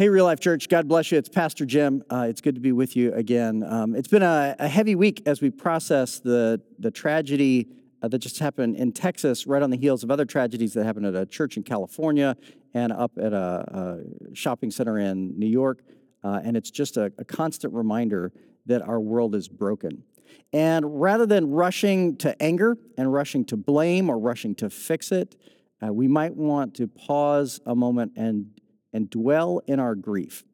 Hey, Real Life Church, God bless you. It's Pastor Jim. Uh, it's good to be with you again. Um, it's been a, a, heavy week as we process the, the tragedy uh, that just happened in Texas, right on the heels of other tragedies that happened at a church in California and up at a, a shopping center in New York. Uh, and it's just a, a constant reminder that our world is broken. And rather than rushing to anger and rushing to blame or rushing to fix it, uh, we might want to pause a moment and and dwell in our grief.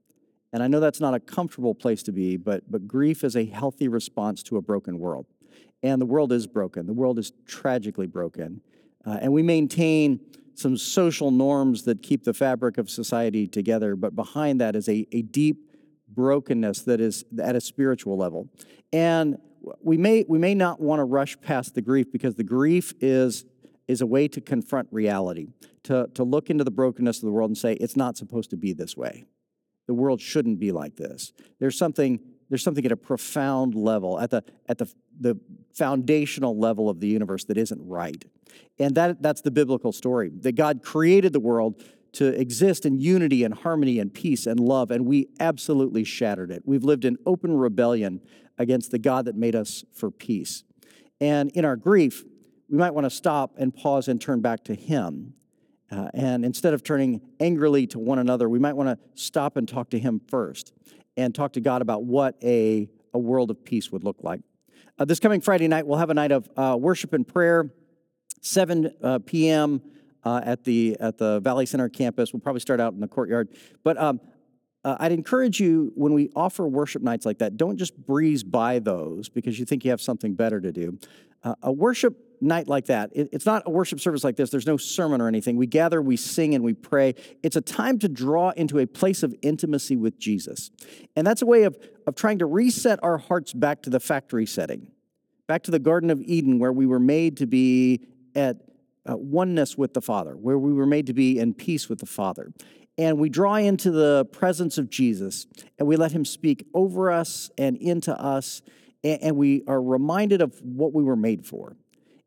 And I know that's not a comfortable place to be, but, but grief is a healthy response to a broken world. And the world is broken, the world is tragically broken. Uh, and we maintain some social norms that keep the fabric of society together, but behind that is a, a deep brokenness that is at a spiritual level. And we may, we may not want to rush past the grief because the grief is is a way to confront reality, to, to look into the brokenness of the world and say, it's not supposed to be this way. The world shouldn't be like this. There's something, there's something at a profound level, at the, at the, the foundational level of the universe that isn't right. And that, that's the biblical story that God created the world to exist in unity and harmony and peace and love, and we absolutely shattered it. We've lived in open rebellion against the God that made us for peace. And in our grief, we might want to stop and pause and turn back to Him. Uh, and instead of turning angrily to one another, we might want to stop and talk to Him first and talk to God about what a, a world of peace would look like. Uh, this coming Friday night, we'll have a night of uh, worship and prayer, 7 uh, p.m. Uh, at the at the Valley Center campus. We'll probably start out in the courtyard. But um, uh, I'd encourage you when we offer worship nights like that, don't just breeze by those because you think you have something better to do. Uh, a worship night like that, it, it's not a worship service like this. There's no sermon or anything. We gather, we sing, and we pray. It's a time to draw into a place of intimacy with Jesus. And that's a way of, of trying to reset our hearts back to the factory setting, back to the Garden of Eden, where we were made to be at uh, oneness with the Father, where we were made to be in peace with the Father. And we draw into the presence of Jesus and we let him speak over us and into us. And we are reminded of what we were made for.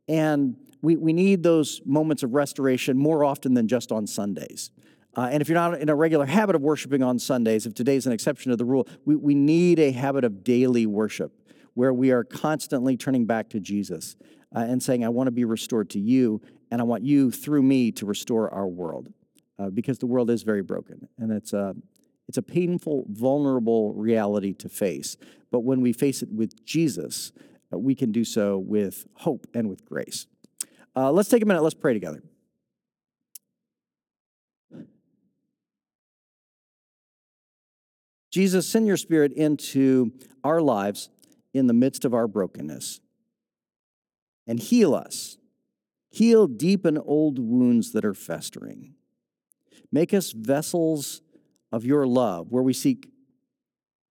And we, we need those moments of restoration more often than just on Sundays. Uh, and if you're not in a regular habit of worshiping on Sundays, if today's an exception to the rule, we, we need a habit of daily worship where we are constantly turning back to Jesus uh, and saying, I want to be restored to you, and I want you through me to restore our world. Uh, because the world is very broken, and it's a, it's a painful, vulnerable reality to face. But when we face it with Jesus, we can do so with hope and with grace. Uh, let's take a minute, let's pray together. Jesus, send your spirit into our lives in the midst of our brokenness and heal us. Heal deep and old wounds that are festering. Make us vessels of your love where we seek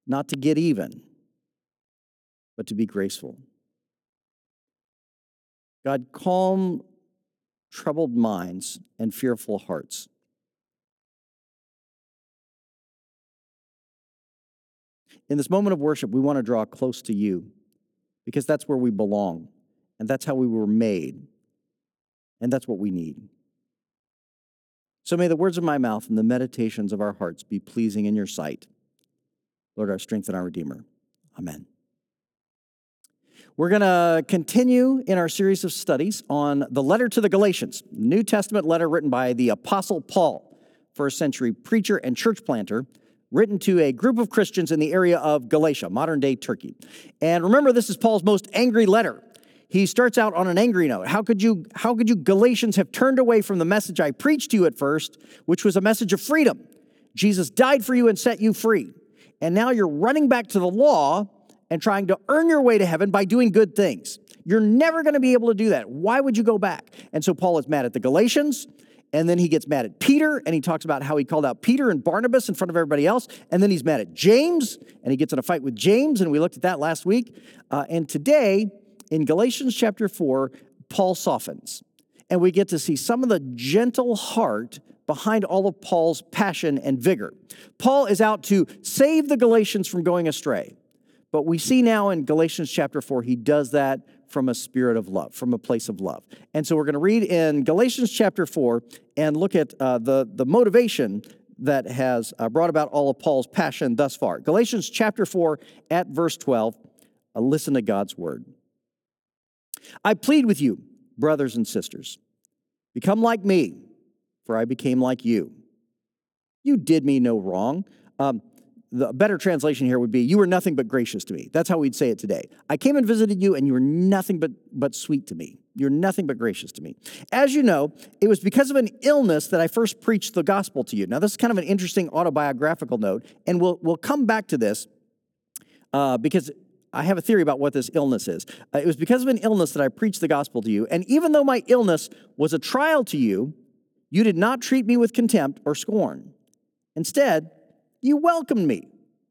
not to get even, but to be graceful. God, calm troubled minds and fearful hearts. In this moment of worship, we want to draw close to you because that's where we belong and that's how we were made and that's what we need. So may the words of my mouth and the meditations of our hearts be pleasing in your sight. Lord, our strength and our Redeemer. Amen. We're going to continue in our series of studies on the letter to the Galatians, New Testament letter written by the Apostle Paul, first century preacher and church planter, written to a group of Christians in the area of Galatia, modern day Turkey. And remember, this is Paul's most angry letter. He starts out on an angry note. How could you, how could you Galatians have turned away from the message I preached to you at first, which was a message of freedom? Jesus died for you and set you free. And now you're running back to the law and trying to earn your way to heaven by doing good things. You're never going to be able to do that. Why would you go back? And so Paul is mad at the Galatians And then he gets mad at Peter and he talks about how he called out Peter and Barnabas in front of everybody else. And then he's mad at James and he gets in a fight with James. And we looked at that last week. Uh, and today, in Galatians chapter 4, Paul softens. And we get to see some of the gentle heart behind all of Paul's passion and vigor. Paul is out to save the Galatians from going astray. But we see now in Galatians chapter 4, he does that from a spirit of love, from a place of love. And so we're going to read in Galatians chapter 4 and look at uh, the, the motivation that has uh, brought about all of Paul's passion thus far. Galatians chapter 4 at verse 12. Uh, listen to God's word. I plead with you, brothers and sisters, become like me, for I became like you. You did me no wrong. Um, the better translation here would be you were nothing but gracious to me that's how we'd say it today i came and visited you and you were nothing but but sweet to me you're nothing but gracious to me as you know it was because of an illness that i first preached the gospel to you now this is kind of an interesting autobiographical note and we'll we'll come back to this uh, because I have a theory about what this illness is. Uh, it was because of an illness that I preached the gospel to you. And even though my illness was a trial to you, you did not treat me with contempt or scorn. Instead, you welcomed me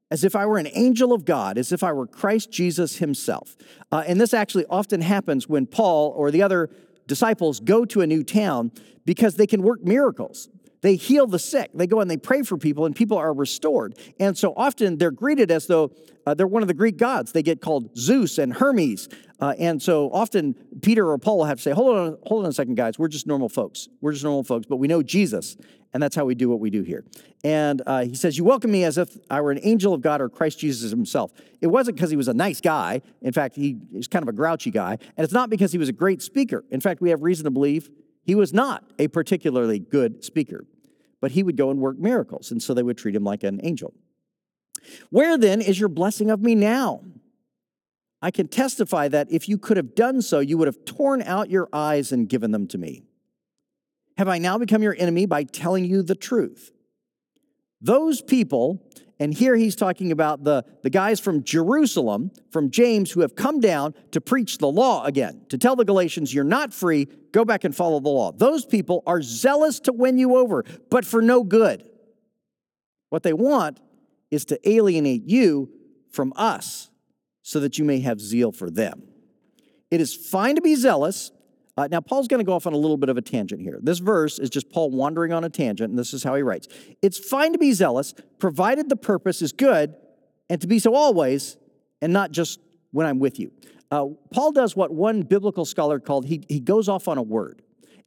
as if I were an angel of God, as if I were Christ Jesus himself. Uh, and this actually often happens when Paul or the other disciples go to a new town because they can work miracles. They heal the sick. They go and they pray for people, and people are restored. And so often they're greeted as though uh, they're one of the Greek gods. They get called Zeus and Hermes. Uh, and so often Peter or Paul will have to say, hold on, hold on a second, guys. We're just normal folks. We're just normal folks, but we know Jesus. And that's how we do what we do here. And uh, he says, You welcome me as if I were an angel of God or Christ Jesus himself. It wasn't because he was a nice guy. In fact, he is kind of a grouchy guy. And it's not because he was a great speaker. In fact, we have reason to believe he was not a particularly good speaker, but he would go and work miracles. And so they would treat him like an angel. Where then is your blessing of me now? I can testify that if you could have done so, you would have torn out your eyes and given them to me. Have I now become your enemy by telling you the truth? Those people, and here he's talking about the, the guys from Jerusalem, from James, who have come down to preach the law again, to tell the Galatians, you're not free, go back and follow the law. Those people are zealous to win you over, but for no good. What they want is to alienate you from us so that you may have zeal for them. It is fine to be zealous. Uh, now, Paul's going to go off on a little bit of a tangent here. This verse is just Paul wandering on a tangent, and this is how he writes It's fine to be zealous, provided the purpose is good, and to be so always, and not just when I'm with you. Uh, Paul does what one biblical scholar called he, he goes off on a word.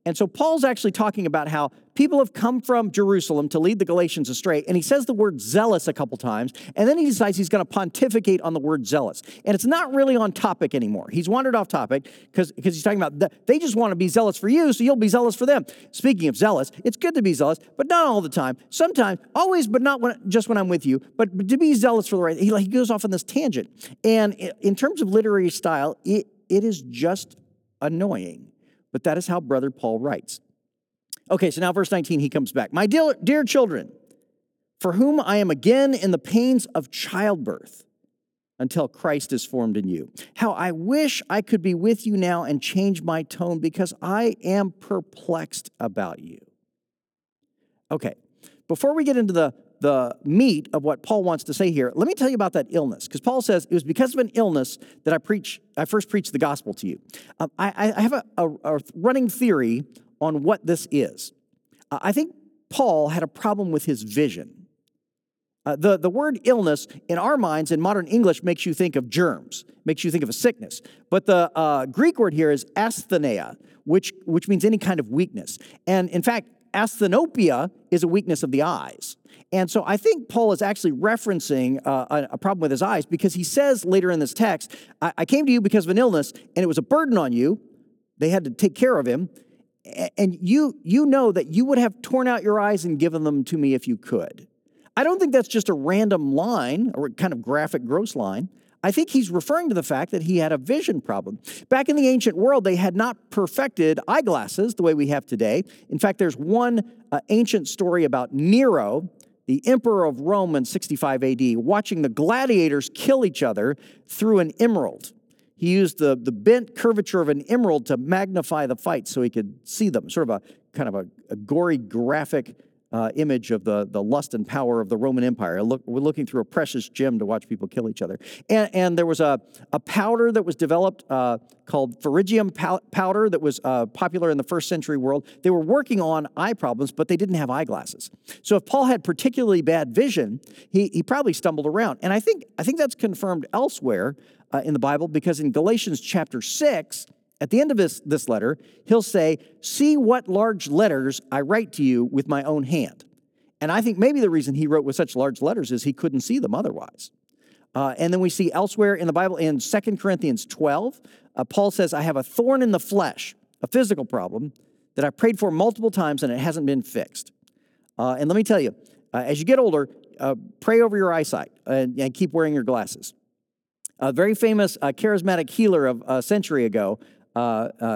And so Paul's actually talking about how people have come from Jerusalem to lead the Galatians astray. And he says the word zealous a couple times. And then he decides he's going to pontificate on the word zealous. And it's not really on topic anymore. He's wandered off topic because he's talking about the, they just want to be zealous for you, so you'll be zealous for them. Speaking of zealous, it's good to be zealous, but not all the time. Sometimes, always, but not when, just when I'm with you. But, but to be zealous for the right, he, he goes off on this tangent. And in terms of literary style, it, it is just annoying. But that is how Brother Paul writes. Okay, so now verse 19, he comes back. My dear, dear children, for whom I am again in the pains of childbirth until Christ is formed in you. How I wish I could be with you now and change my tone because I am perplexed about you. Okay, before we get into the the meat of what Paul wants to say here, let me tell you about that illness. Because Paul says it was because of an illness that I preach. I first preached the gospel to you. Um, I, I, have a, a, a, running theory on what this is. Uh, I think Paul had a problem with his vision. Uh, the, the word illness in our minds in modern English makes you think of germs, makes you think of a sickness. But the uh, Greek word here is asthenia, which, which means any kind of weakness. And in fact, asthenopia is a weakness of the eyes. And so I think Paul is actually referencing uh, a, problem with his eyes because he says later in this text, I, I came to you because of an illness and it was a burden on you. They had to take care of him. And you, you know that you would have torn out your eyes and given them to me if you could. I don't think that's just a random line or kind of graphic, gross line. I think he's referring to the fact that he had a vision problem. Back in the ancient world, they had not perfected eyeglasses the way we have today. In fact, there's one uh, ancient story about Nero, the emperor of Rome in 65 AD, watching the gladiators kill each other through an emerald. He used the, the bent curvature of an emerald to magnify the fight so he could see them, sort of a kind of a, a gory graphic uh, image of the, the lust and power of the Roman Empire. Look, we're looking through a precious gem to watch people kill each other. And, and there was a, a powder that was developed uh, called Phrygian powder that was uh, popular in the first century world. They were working on eye problems, but they didn't have eyeglasses. So if Paul had particularly bad vision, he, he probably stumbled around. And I think, I think that's confirmed elsewhere uh, in the Bible because in Galatians chapter 6, at the end of this, this letter, he'll say, See what large letters I write to you with my own hand. And I think maybe the reason he wrote with such large letters is he couldn't see them otherwise. Uh, and then we see elsewhere in the Bible, in 2 Corinthians 12, uh, Paul says, I have a thorn in the flesh, a physical problem that I prayed for multiple times and it hasn't been fixed. Uh, and let me tell you, uh, as you get older, uh, pray over your eyesight and, and, keep wearing your glasses. A very famous uh, charismatic healer of a century ago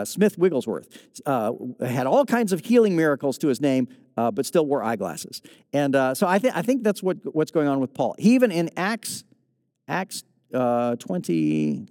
Smith Wigglesworth. Uh, had all kinds of healing miracles to his name, uh, but still wore eyeglasses. And uh, so I, th- I think that's what, what's going on with Paul. He even in Acts, Acts uh, 20,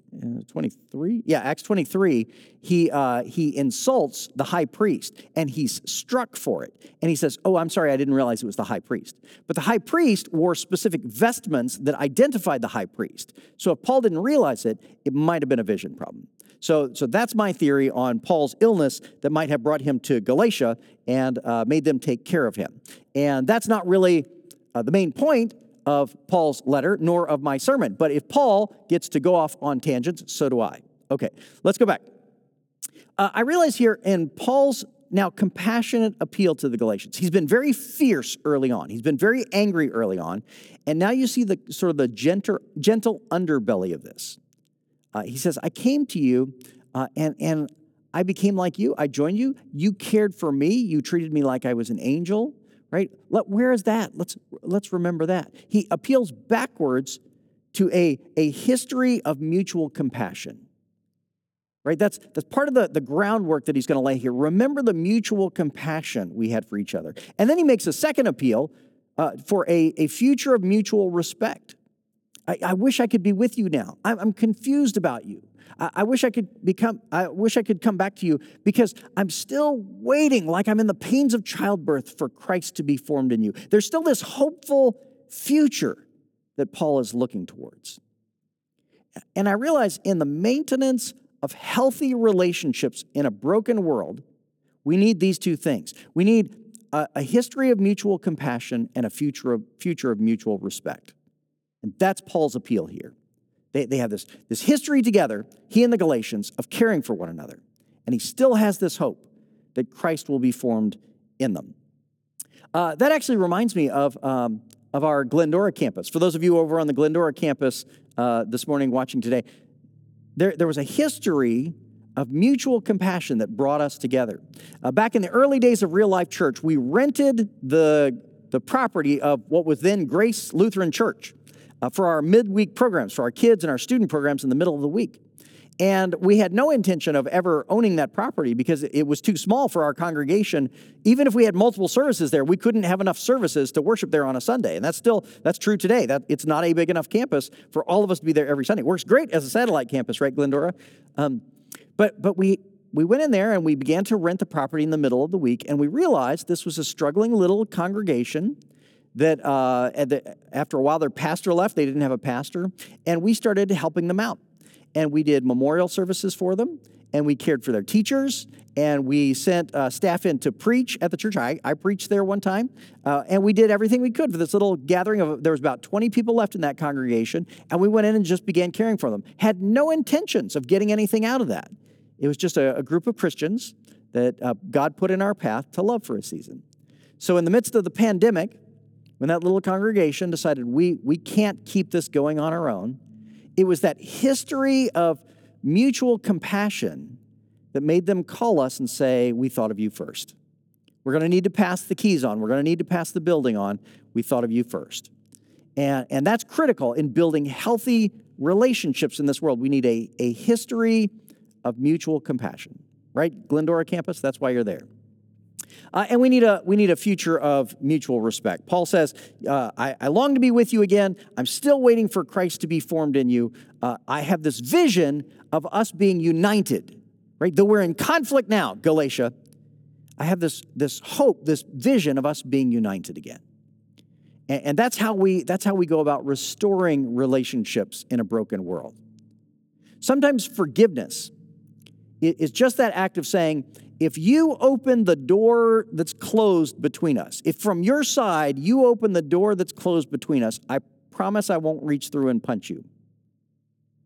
23, yeah, Acts 23, he, he insults the high priest and he's struck for it. And he says, Oh, I'm sorry, I didn't realize it was the high priest. But the high priest wore specific vestments that identified the high priest. So if Paul didn't realize it, it might have been a vision problem. So, so that's my theory on Paul's illness that might have brought him to Galatia and uh, made them take care of him. And that's not really uh, the main point of Paul's letter, nor of my sermon. But if Paul gets to go off on tangents, so do I. Okay, let's go back. Uh, I realize here in Paul's now compassionate appeal to the Galatians, he's been very fierce early on. He's been very angry early on. And now you see the sort of the gentle, gentle underbelly of this. Uh, he says, I came to you uh, and, and I became like you. I joined you. You cared for me. You treated me like I was an angel, right? Let, where is that? Let's, let's remember that. He appeals backwards to a, a history of mutual compassion. Right? That's, that's part of the, the groundwork that he's going to lay here. Remember the mutual compassion we had for each other. And then he makes a second appeal uh, for a, a future of mutual respect. I, I wish I could be with you now. I'm, I'm confused about you. I, I wish I could become, I wish I could come back to you because I'm still waiting, like I'm in the pains of childbirth for Christ to be formed in you. There's still this hopeful future that Paul is looking towards. And I realize in the maintenance of healthy relationships in a broken world, we need these two things. We need a, a history of mutual compassion and a future of, future of mutual respect. And that's Paul's appeal here. They, they have this, this history together, he and the Galatians, of caring for one another. And he still has this hope that Christ will be formed in them. Uh, that actually reminds me of, um, of our Glendora campus. For those of you over on the Glendora campus uh, this morning watching today, there, there was a history of mutual compassion that brought us together. Uh, back in the early days of real life church, we rented the, the property of what was then Grace Lutheran Church uh, for our midweek programs, for our kids and our student programs in the middle of the week. And we had no intention of ever owning that property because it was too small for our congregation. Even if we had multiple services there, we couldn't have enough services to worship there on a Sunday. And that's still that's true today. That it's not a big enough campus for all of us to be there every Sunday. It works great as a satellite campus, right, Glendora? Um, but but we we went in there and we began to rent the property in the middle of the week, and we realized this was a struggling little congregation that uh, the, after a while their pastor left. They didn't have a pastor. And we started helping them out. And we did memorial services for them. And we cared for their teachers. And we sent uh, staff in to preach at the church. I, I preached there one time. Uh, and we did everything we could for this little gathering of there was about 20 people left in that congregation. And we went in and just began caring for them. Had no intentions of getting anything out of that. It was just a, a group of christians that uh, god put in our path to love for a season. So in the midst of the pandemic when that little congregation decided we, we can't keep this going on our own, it was that history of mutual compassion that made them call us and say, We thought of you first. We're going to need to pass the keys on. We're going to need to pass the building on. We thought of you first. And, and that's critical in building healthy relationships in this world. We need a, a history of mutual compassion, right? Glendora campus, that's why you're there. Uh, and we need, a, we need a future of mutual respect. Paul says, uh, I, I, long to be with you again. I'm still waiting for Christ to be formed in you. Uh, I have this vision of us being united, right? Though we're in conflict now, Galatia, I have this, this hope, this vision of us being united again. And, and that's, how we, that's how we go about restoring relationships in a broken world. Sometimes forgiveness is just that act of saying, if you open the door that's closed between us, if from your side you open the door that's closed between us, I promise I won't reach through and punch you.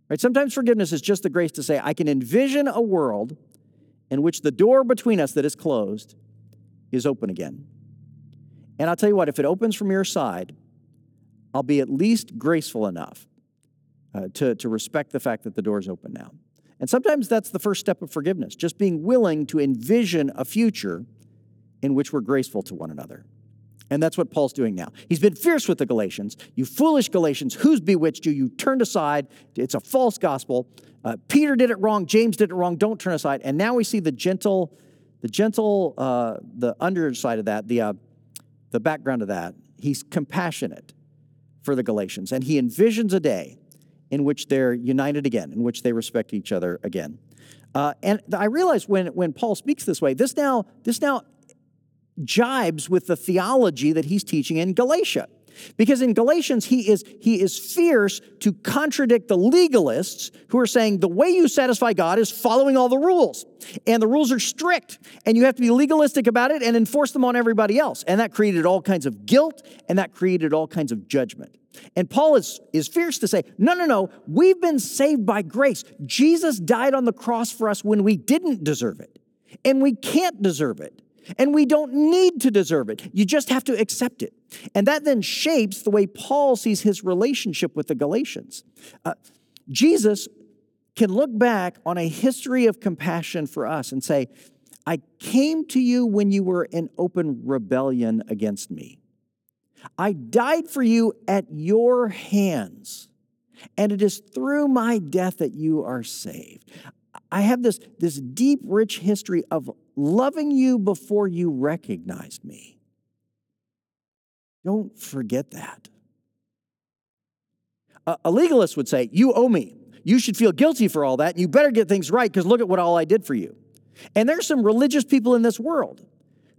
Right? Sometimes forgiveness is just the grace to say, I can envision a world in which the door between us that is closed is open again. And I'll tell you what, if it opens from your side, I'll be at least graceful enough uh, to, to respect the fact that the door is open now. And sometimes that's the first step of forgiveness, just being willing to envision a future in which we're graceful to one another. And that's what Paul's doing now. He's been fierce with the Galatians. You foolish Galatians, who's bewitched you? You turned aside. It's a false gospel. Uh, Peter did it wrong. James did it wrong. Don't turn aside. And now we see the gentle, the gentle, uh, the underside of that, the, uh, the background of that. He's compassionate for the Galatians. And he envisions a day in which they're united again, in which they respect each other again. Uh, and I realize when, when Paul speaks this way, this now, this now jibes with the theology that he's teaching in Galatia. Because in Galatians, he is, he is fierce to contradict the legalists who are saying the way you satisfy God is following all the rules. And the rules are strict, and you have to be legalistic about it and enforce them on everybody else. And that created all kinds of guilt, and that created all kinds of judgment. And Paul is, is fierce to say, no, no, no, we've been saved by grace. Jesus died on the cross for us when we didn't deserve it, and we can't deserve it. And we don't need to deserve it. You just have to accept it. And that then shapes the way Paul sees his relationship with the Galatians. Uh, Jesus can look back on a history of compassion for us and say, I came to you when you were in open rebellion against me. I died for you at your hands, and it is through my death that you are saved. I have this, this deep, rich history of loving you before you recognized me. Don't forget that. A, legalist would say, You owe me. You should feel guilty for all that, and you better get things right because look at what all I did for you. And there's some religious people in this world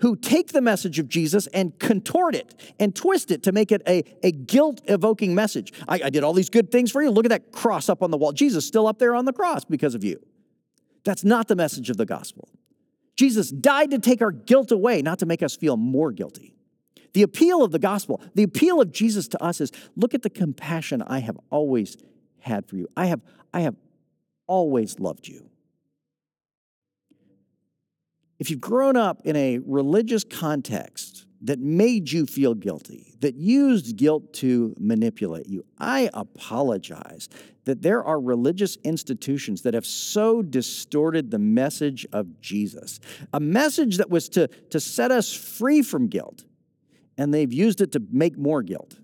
who take the message of Jesus and contort it and twist it to make it a, a guilt evoking message. I, I did all these good things for you. Look at that cross up on the wall. Jesus still up there on the cross because of you. That's not the message of the gospel. Jesus died to take our guilt away, not to make us feel more guilty. The appeal of the gospel, the appeal of Jesus to us is look at the compassion I have always had for you. I have, I have always loved you. If you've grown up in a religious context that made you feel guilty, that used guilt to manipulate you. I apologize that there are religious institutions that have so distorted the message of Jesus, a message that was to, to set us free from guilt, and they've used it to make more guilt.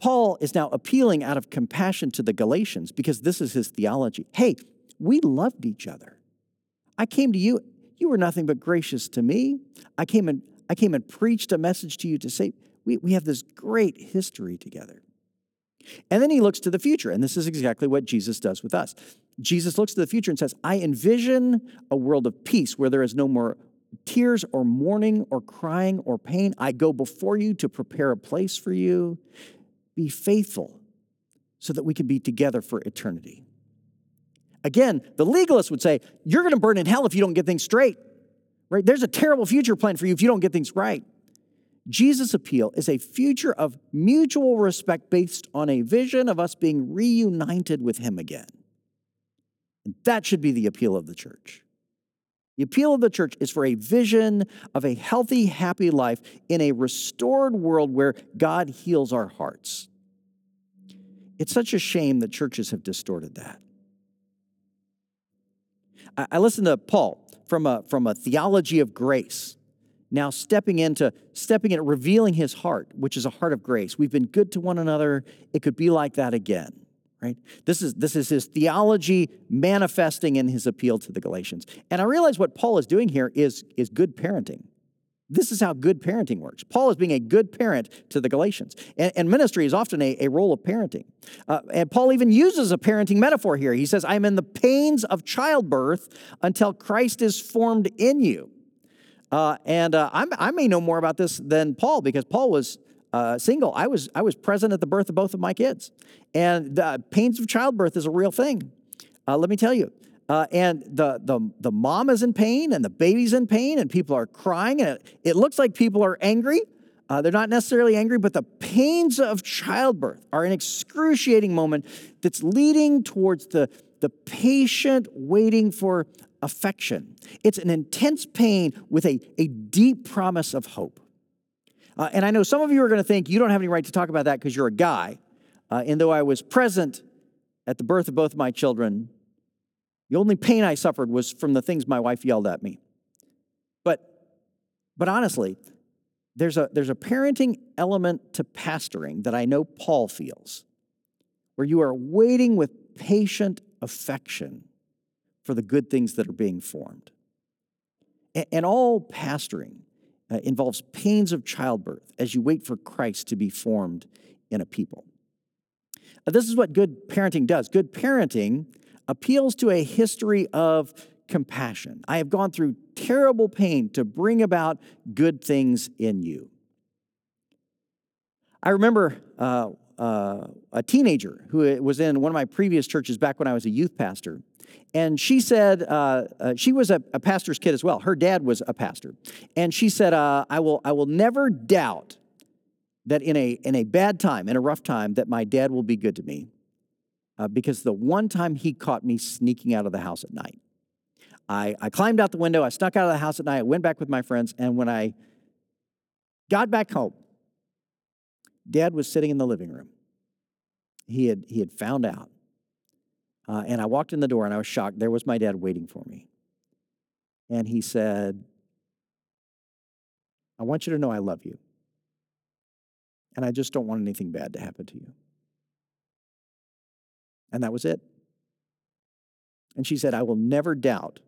Paul is now appealing out of compassion to the Galatians because this is his theology. Hey, we loved each other. I came to you you were nothing but gracious to me. I came and I came and preached a message to you to say, we, we have this great history together. And then he looks to the future, and this is exactly what Jesus does with us. Jesus looks to the future and says, I envision a world of peace where there is no more tears or mourning or crying or pain. I go before you to prepare a place for you. Be faithful so that we can be together for eternity. Again, the legalist would say, You're going to burn in hell if you don't get things straight. Right? There's a terrible future plan for you if you don't get things right. Jesus' appeal is a future of mutual respect based on a vision of us being reunited with Him again. And that should be the appeal of the church. The appeal of the church is for a vision of a healthy, happy life in a restored world where God heals our hearts. It's such a shame that churches have distorted that. I listened to Paul from a, from a theology of grace, now stepping into stepping in, revealing his heart, which is a heart of grace. We've been good to one another. It could be like that again, right? This is this is his theology manifesting in his appeal to the Galatians. And I realize what Paul is doing here is, is good parenting. This is how good parenting works. Paul is being a good parent to the Galatians. And, and ministry is often a, a role of parenting. Uh, and Paul even uses a parenting metaphor here. He says, I'm in the pains of childbirth until Christ is formed in you. Uh, and uh, i may know more about this than Paul because Paul was uh, single. I was, I was present at the birth of both of my kids. And the pains of childbirth is a real thing. Uh, let me tell you. Uh, and the, the, the mom is in pain and the baby's in pain and people are crying and it, it looks like people are angry. Uh, they're not necessarily angry, but the pains of childbirth are an excruciating moment that's leading towards the, the patient waiting for affection. It's an intense pain with a, a deep promise of hope. Uh, and I know some of you are going to think you don't have any right to talk about that because you're a guy. Uh, and though I was present at the birth of both of my children, the only pain I suffered was from the things my wife yelled at me. But, but honestly, there's a, there's a parenting element to pastoring that I know Paul feels, where you are waiting with patient affection for the good things that are being formed. And, and all pastoring uh, involves pains of childbirth as you wait for Christ to be formed in a people. Uh, this is what good parenting does. Good parenting appeals to a history of compassion. I have gone through terrible pain to bring about good things in you. I remember uh, uh, a teenager who was in one of my previous churches back when I was a youth pastor. And she said, uh, uh, she was a, a, pastor's kid as well. Her dad was a pastor. And she said, uh, I, will, I will never doubt that in a, in a bad time, in a rough time, that my dad will be good to me. Uh, because the one time he caught me sneaking out of the house at night, I, I climbed out the window, I snuck out of the house at night, I went back with my friends, and when I got back home, dad was sitting in the living room. He had, he had found out. Uh, and I walked in the door and I was shocked. There was my dad waiting for me. And he said, I want you to know I love you. And I just don't want anything bad to happen to you. And that was it. And she said, I will never doubt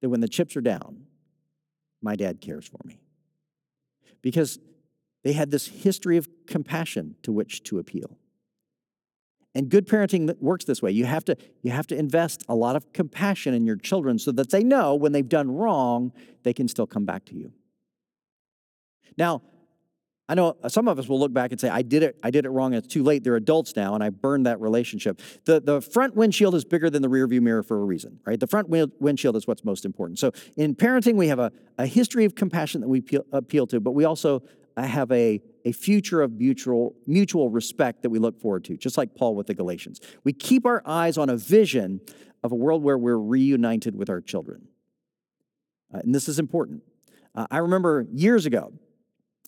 that when the chips are down, my dad cares for me. Because they had this history of compassion to which to appeal. And good parenting works this way. You have to, you have to invest a lot of compassion in your children so that they know when they've done wrong, they can still come back to you. Now, I know some of us will look back and say, I did it, I did it wrong, it's too late. They're adults now, and I burned that relationship. The, the front windshield is bigger than the rearview mirror for a reason, right? The front windshield is what's most important. So in parenting, we have a, a history of compassion that we appeal, appeal to, but we also have a, a future of mutual, mutual respect that we look forward to, just like Paul with the Galatians. We keep our eyes on a vision of a world where we're reunited with our children. Uh, and this is important. Uh, I remember years ago,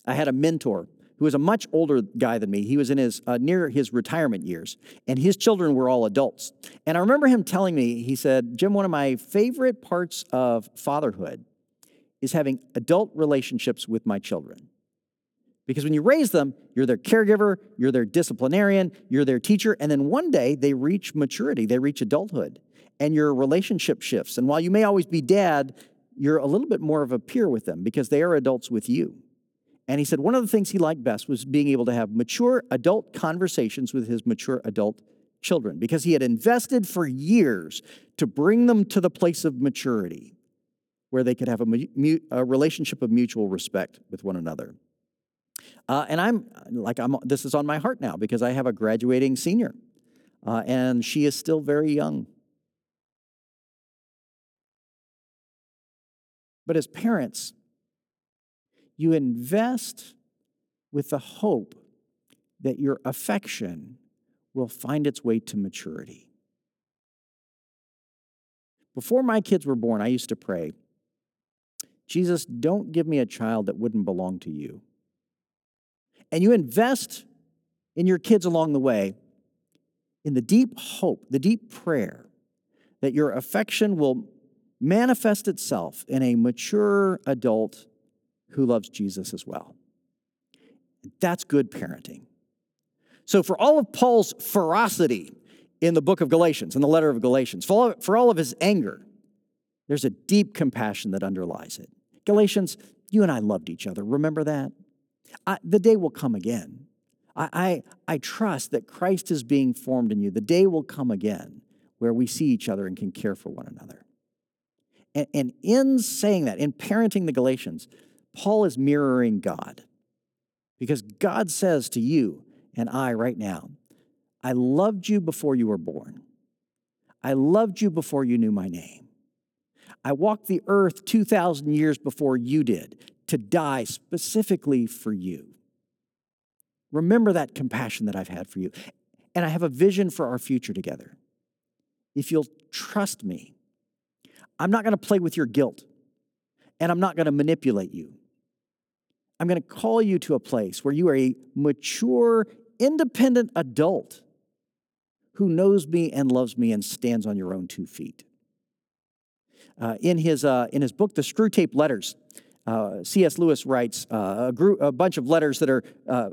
I had a mentor who was a much older guy than me. He was in his uh, near his retirement years, and his children were all adults. And I remember him telling me, he said, "Jim, one of my favorite parts of fatherhood is having adult relationships with my children." Because when you raise them, you're their caregiver, you're their disciplinarian, you're their teacher, and then one day they reach maturity, they reach adulthood, and your relationship shifts. And while you may always be dad, you're a little bit more of a peer with them because they are adults with you. And he said one of the things he liked best was being able to have mature adult conversations with his mature adult children because he had invested for years to bring them to the place of maturity where they could have a, a relationship of mutual respect with one another. Uh, and I'm like, I'm, this is on my heart now because I have a graduating senior, uh, and she is still very young. But as parents, you invest with the hope that your affection will find its way to maturity. Before my kids were born, I used to pray, Jesus, don't give me a child that wouldn't belong to you. And you invest in your kids along the way in the deep hope, the deep prayer that your affection will manifest itself in a mature adult who loves Jesus as well. That's good parenting. So, for all of Paul's ferocity in the book of Galatians, in the letter of Galatians, for all, of his anger, there's a deep compassion that underlies it. Galatians, you and I loved each other. Remember that? I, the day will come again. I, I, I trust that Christ is being formed in you. The day will come again where we see each other and can care for one another. And, and in saying that, in parenting the Galatians, Paul is mirroring God. Because God says to you and I right now, I loved you before you were born. I loved you before you knew my name. I walked the earth 2,000 years before you did to die specifically for you. Remember that compassion that I've had for you. And I have a vision for our future together. If you'll trust me, I'm not going to play with your guilt and I'm not going to manipulate you. I'm going to call you to a place where you are a mature, independent adult who knows me and loves me and stands on your own two feet. Uh, in, his, uh, in his book, The Screwtape Letters, uh, C.S. Lewis writes uh, a, group, a, bunch of letters that are uh,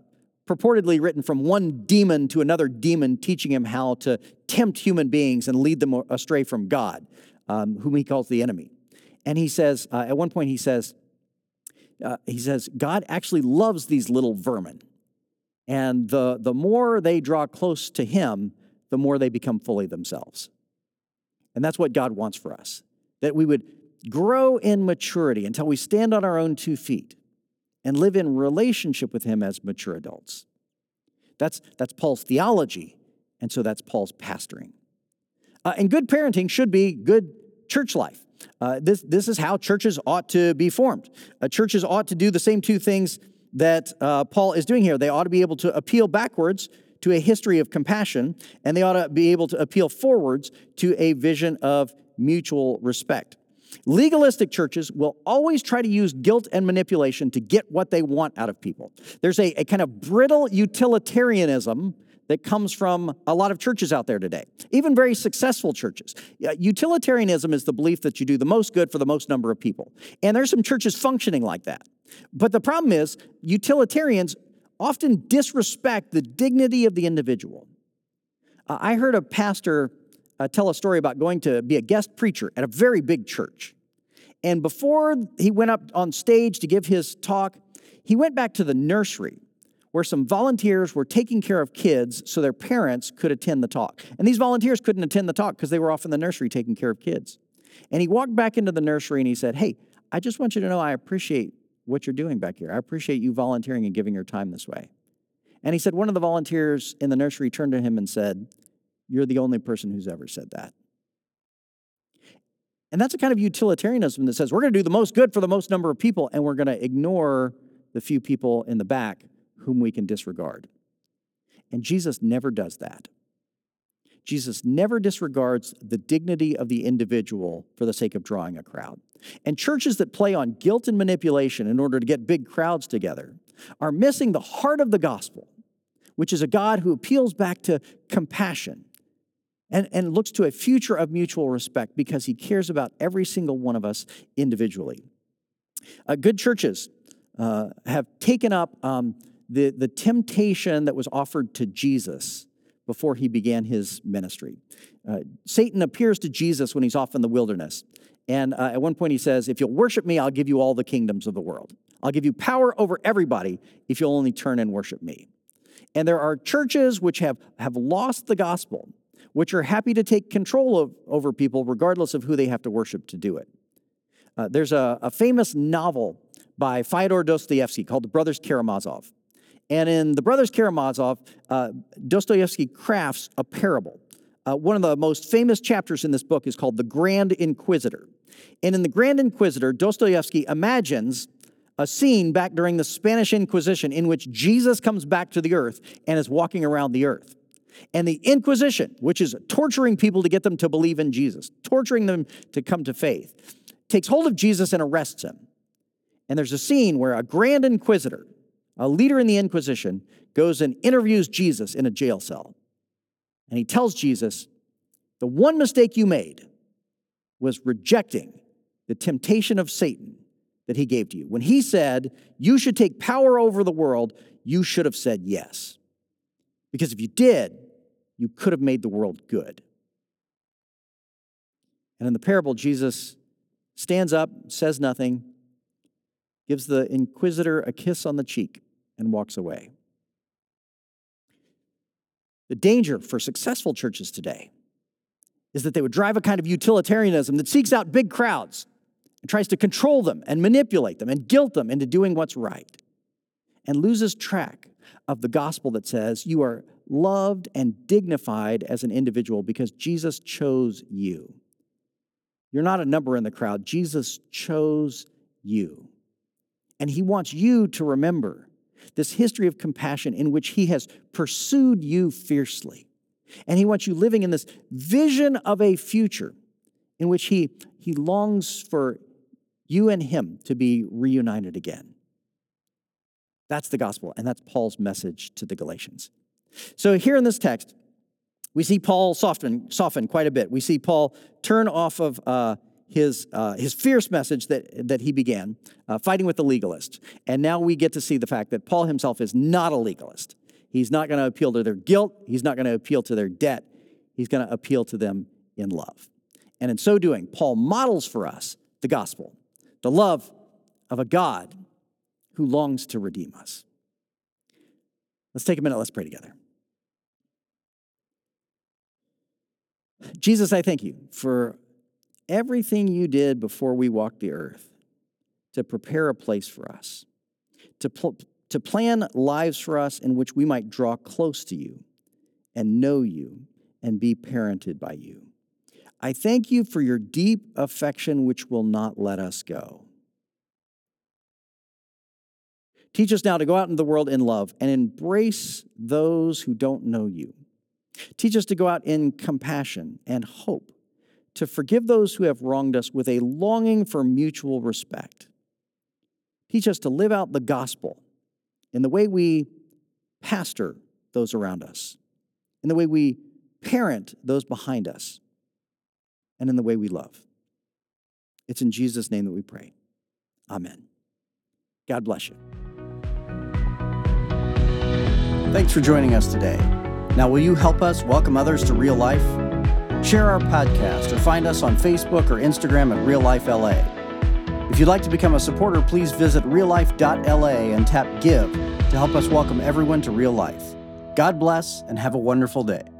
purportedly written from one demon to another demon, teaching him how to tempt human beings and lead them astray from God, um, whom he calls the enemy. And he says, uh, at one point, he says, uh, he says, God actually loves these little vermin. And the, the more they draw close to him, the more they become fully themselves. And that's what God wants for us that we would grow in maturity until we stand on our own two feet and live in relationship with Him as mature adults. That's, that's Paul's theology, and so that's Paul's pastoring. Uh, and good parenting should be good church life. Uh, this, this is how churches ought to be formed. Uh, churches ought to do the same two things that uh, Paul is doing here. They ought to be able to appeal backwards to a history of compassion, and they ought to be able to appeal forwards to a vision of mutual respect. Legalistic churches will always try to use guilt and manipulation to get what they want out of people. There's a, a kind of brittle utilitarianism that comes from a lot of churches out there today, even very successful churches. Utilitarianism is the belief that you do the most good for the most number of people. And there's some churches functioning like that. But the problem is, utilitarians often disrespect the dignity of the individual. Uh, I heard a pastor uh, tell a story about going to be a guest preacher at a very big church. And before he went up on stage to give his talk, he went back to the nursery where some volunteers were taking care of kids so their parents could attend the talk. And these volunteers couldn't attend the talk because they were off in the nursery taking care of kids. And he walked back into the nursery and he said, Hey, I just want you to know I appreciate what you're doing back here. I appreciate you volunteering and giving your time this way. And he said, One of the volunteers in the nursery turned to him and said, You're the only person who's ever said that. And that's a kind of utilitarianism that says we're going to do the most good for the most number of people and we're going to ignore the few people in the back whom we can disregard. And Jesus never does that. Jesus never disregards the dignity of the individual for the sake of drawing a crowd. And churches that play on guilt and manipulation in order to get big crowds together are missing the heart of the gospel, which is a God who appeals back to compassion and, and looks to a future of mutual respect because he cares about every single one of us individually. Uh, good churches uh, have taken up um, the, the temptation that was offered to Jesus before he began his ministry. Uh, Satan appears to Jesus when he's off in the wilderness. And uh, at one point he says, If you'll worship me, I'll give you all the kingdoms of the world. I'll give you power over everybody if you'll only turn and worship me. And there are churches which have, have lost the gospel, which are happy to take control of, over people regardless of who they have to worship to do it. Uh, there's a, a famous novel by Fyodor Dostoevsky called The Brothers Karamazov. And in The Brothers Karamazov, uh, Dostoevsky crafts a parable. Uh, one of the most famous chapters in this book is called The Grand Inquisitor. And in The Grand Inquisitor, Dostoevsky imagines a scene back during the Spanish Inquisition in which Jesus comes back to the earth and is walking around the earth. And the Inquisition, which is torturing people to get them to believe in Jesus, torturing them to come to faith, takes hold of Jesus and arrests him. And there's a scene where a Grand Inquisitor, a leader in the Inquisition, goes and interviews Jesus in a jail cell. And he tells Jesus, The one mistake you made was rejecting the temptation of Satan that he gave to you. When he said, You should take power over the world, you should have said yes. Because if you did, you could have made the world good. And in the parable, Jesus stands up, says nothing, gives the inquisitor a kiss on the cheek, and walks away. The danger for successful churches today is that they would drive a kind of utilitarianism that seeks out big crowds and tries to control them and manipulate them and guilt them into doing what's right and loses track of the gospel that says you are loved and dignified as an individual because Jesus chose you. You're not a number in the crowd. Jesus chose you. And he wants you to remember this history of compassion in which he has pursued you fiercely. And he wants you living in this vision of a future in which he, he longs for you and him to be reunited again. That's the gospel, and that's Paul's message to the Galatians. So here in this text, we see Paul soften, soften quite a bit. We see Paul turn off of uh, his, uh, his fierce message that, that he began, uh, fighting with the legalists. And now we get to see the fact that Paul himself is not a legalist. He's not going to appeal to their guilt, he's not going to appeal to their debt, he's going to appeal to them in love. And in so doing, Paul models for us the gospel, the love of a God who longs to redeem us. Let's take a minute, let's pray together. Jesus, I thank you for everything you did before we walked the earth to prepare a place for us, to, pl- to plan lives for us in which we might draw close to you and know you and be parented by you. I thank you for your deep affection, which will not let us go. Teach us now to go out into the world in love and embrace those who don't know you. Teach us to go out in compassion and hope to forgive those who have wronged us with a longing for mutual respect. Teach us to live out the gospel in the way we pastor those around us, in the way we parent those behind us, and in the way we love. It's in Jesus' name that we pray. Amen. God bless you. Thanks for joining us today. Now, will you help us welcome others to real life? Share our podcast or find us on Facebook or Instagram at Real Life LA. If you'd like to become a supporter, please visit reallife.la and tap Give to help us welcome everyone to real life. God bless and have a wonderful day.